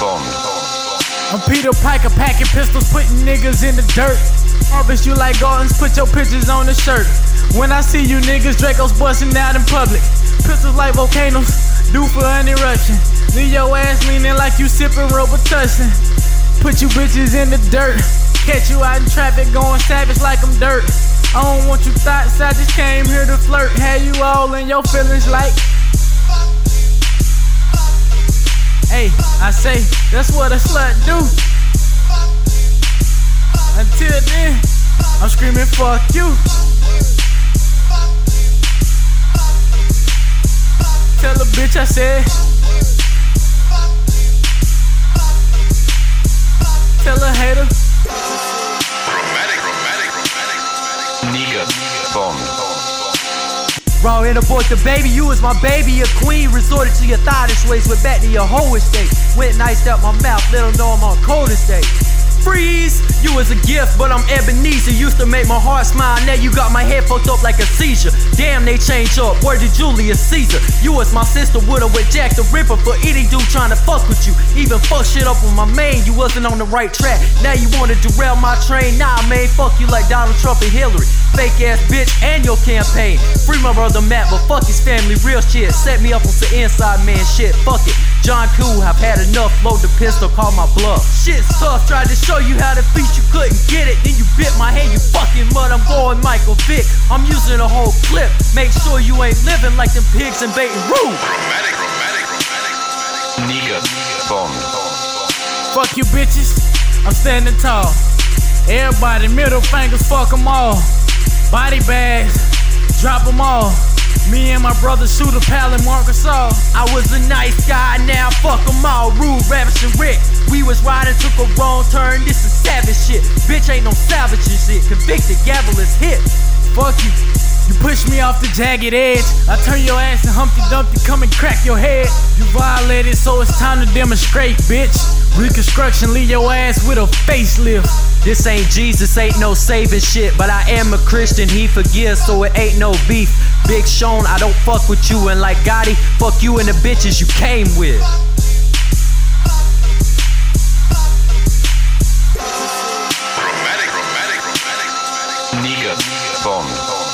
I'm Peter Piper packing pistols, putting niggas in the dirt. Harvest you like gardens, put your pictures on the shirt. When I see you niggas, Draco's busting out in public. Pistols like volcanoes, due for an eruption. Leave your ass leaning like you sipping Robitussin. Put you bitches in the dirt. Catch you out in traffic going savage like I'm dirt. I don't want you thoughts, I just came here to flirt. Have you all in your feelings like. Hey, I say, that's what a slut do. Until then, I'm screaming, fuck you. Tell a bitch I said. Tell a hater. Romantic, romantic, romantic. Nigga Bond. Raw and abort the baby, you was my baby, a queen. Resorted to your thottish ways, went back to your whole estate. Went and iced out my mouth, let them know I'm on coldest day. Freeze! You was a gift, but I'm Ebenezer. Used to make my heart smile, now you got my head fucked up like a seizure. Damn, they changed up. Word to Julius Caesar. You was my sister, would've with Jack the Ripper for any dude trying to fuck with you. Even fuck shit up with my main, you wasn't on the right track. Now you wanna derail my train. Nah, man, fuck you like Donald Trump and Hillary. Fake ass bitch and your campaign. Free my brother Matt, but fuck his family, real shit. Set me up on some inside man shit, fuck it. John Cool, I've had enough. Load the pistol, call my bluff. Shit's tough, tried to show you how to feast, you couldn't get it. Then you bit my hand, you fucking mud. I'm going Michael Vick. I'm using a whole clip. Make sure you ain't living like them pigs in Baton Rouge. Romantic, romantic, romantic. Nigga Bond. Fuck you bitches, I'm standing tall. Everybody, middle fingers, fuck them all. Body bags, drop them all. Me and my brother shoot a pal in All. I was a nice guy, now fuck 'em all. Rude, Ravish, and. We was riding, took a wrong turn. This is savage shit. Bitch ain't no savage shit. Convicted, gavel is hit. Fuck you push me off the jagged edge. I turn your ass and Humpty Dumpty come and crack your head. You violated, so it's time to demonstrate, bitch. Reconstruction, leave your ass with a facelift. This ain't Jesus, ain't no saving shit. But I am a Christian, he forgives, so it ain't no beef. Big Sean, I don't fuck with you, and like Gotti, fuck you and the bitches you came with. Nigga, bomb.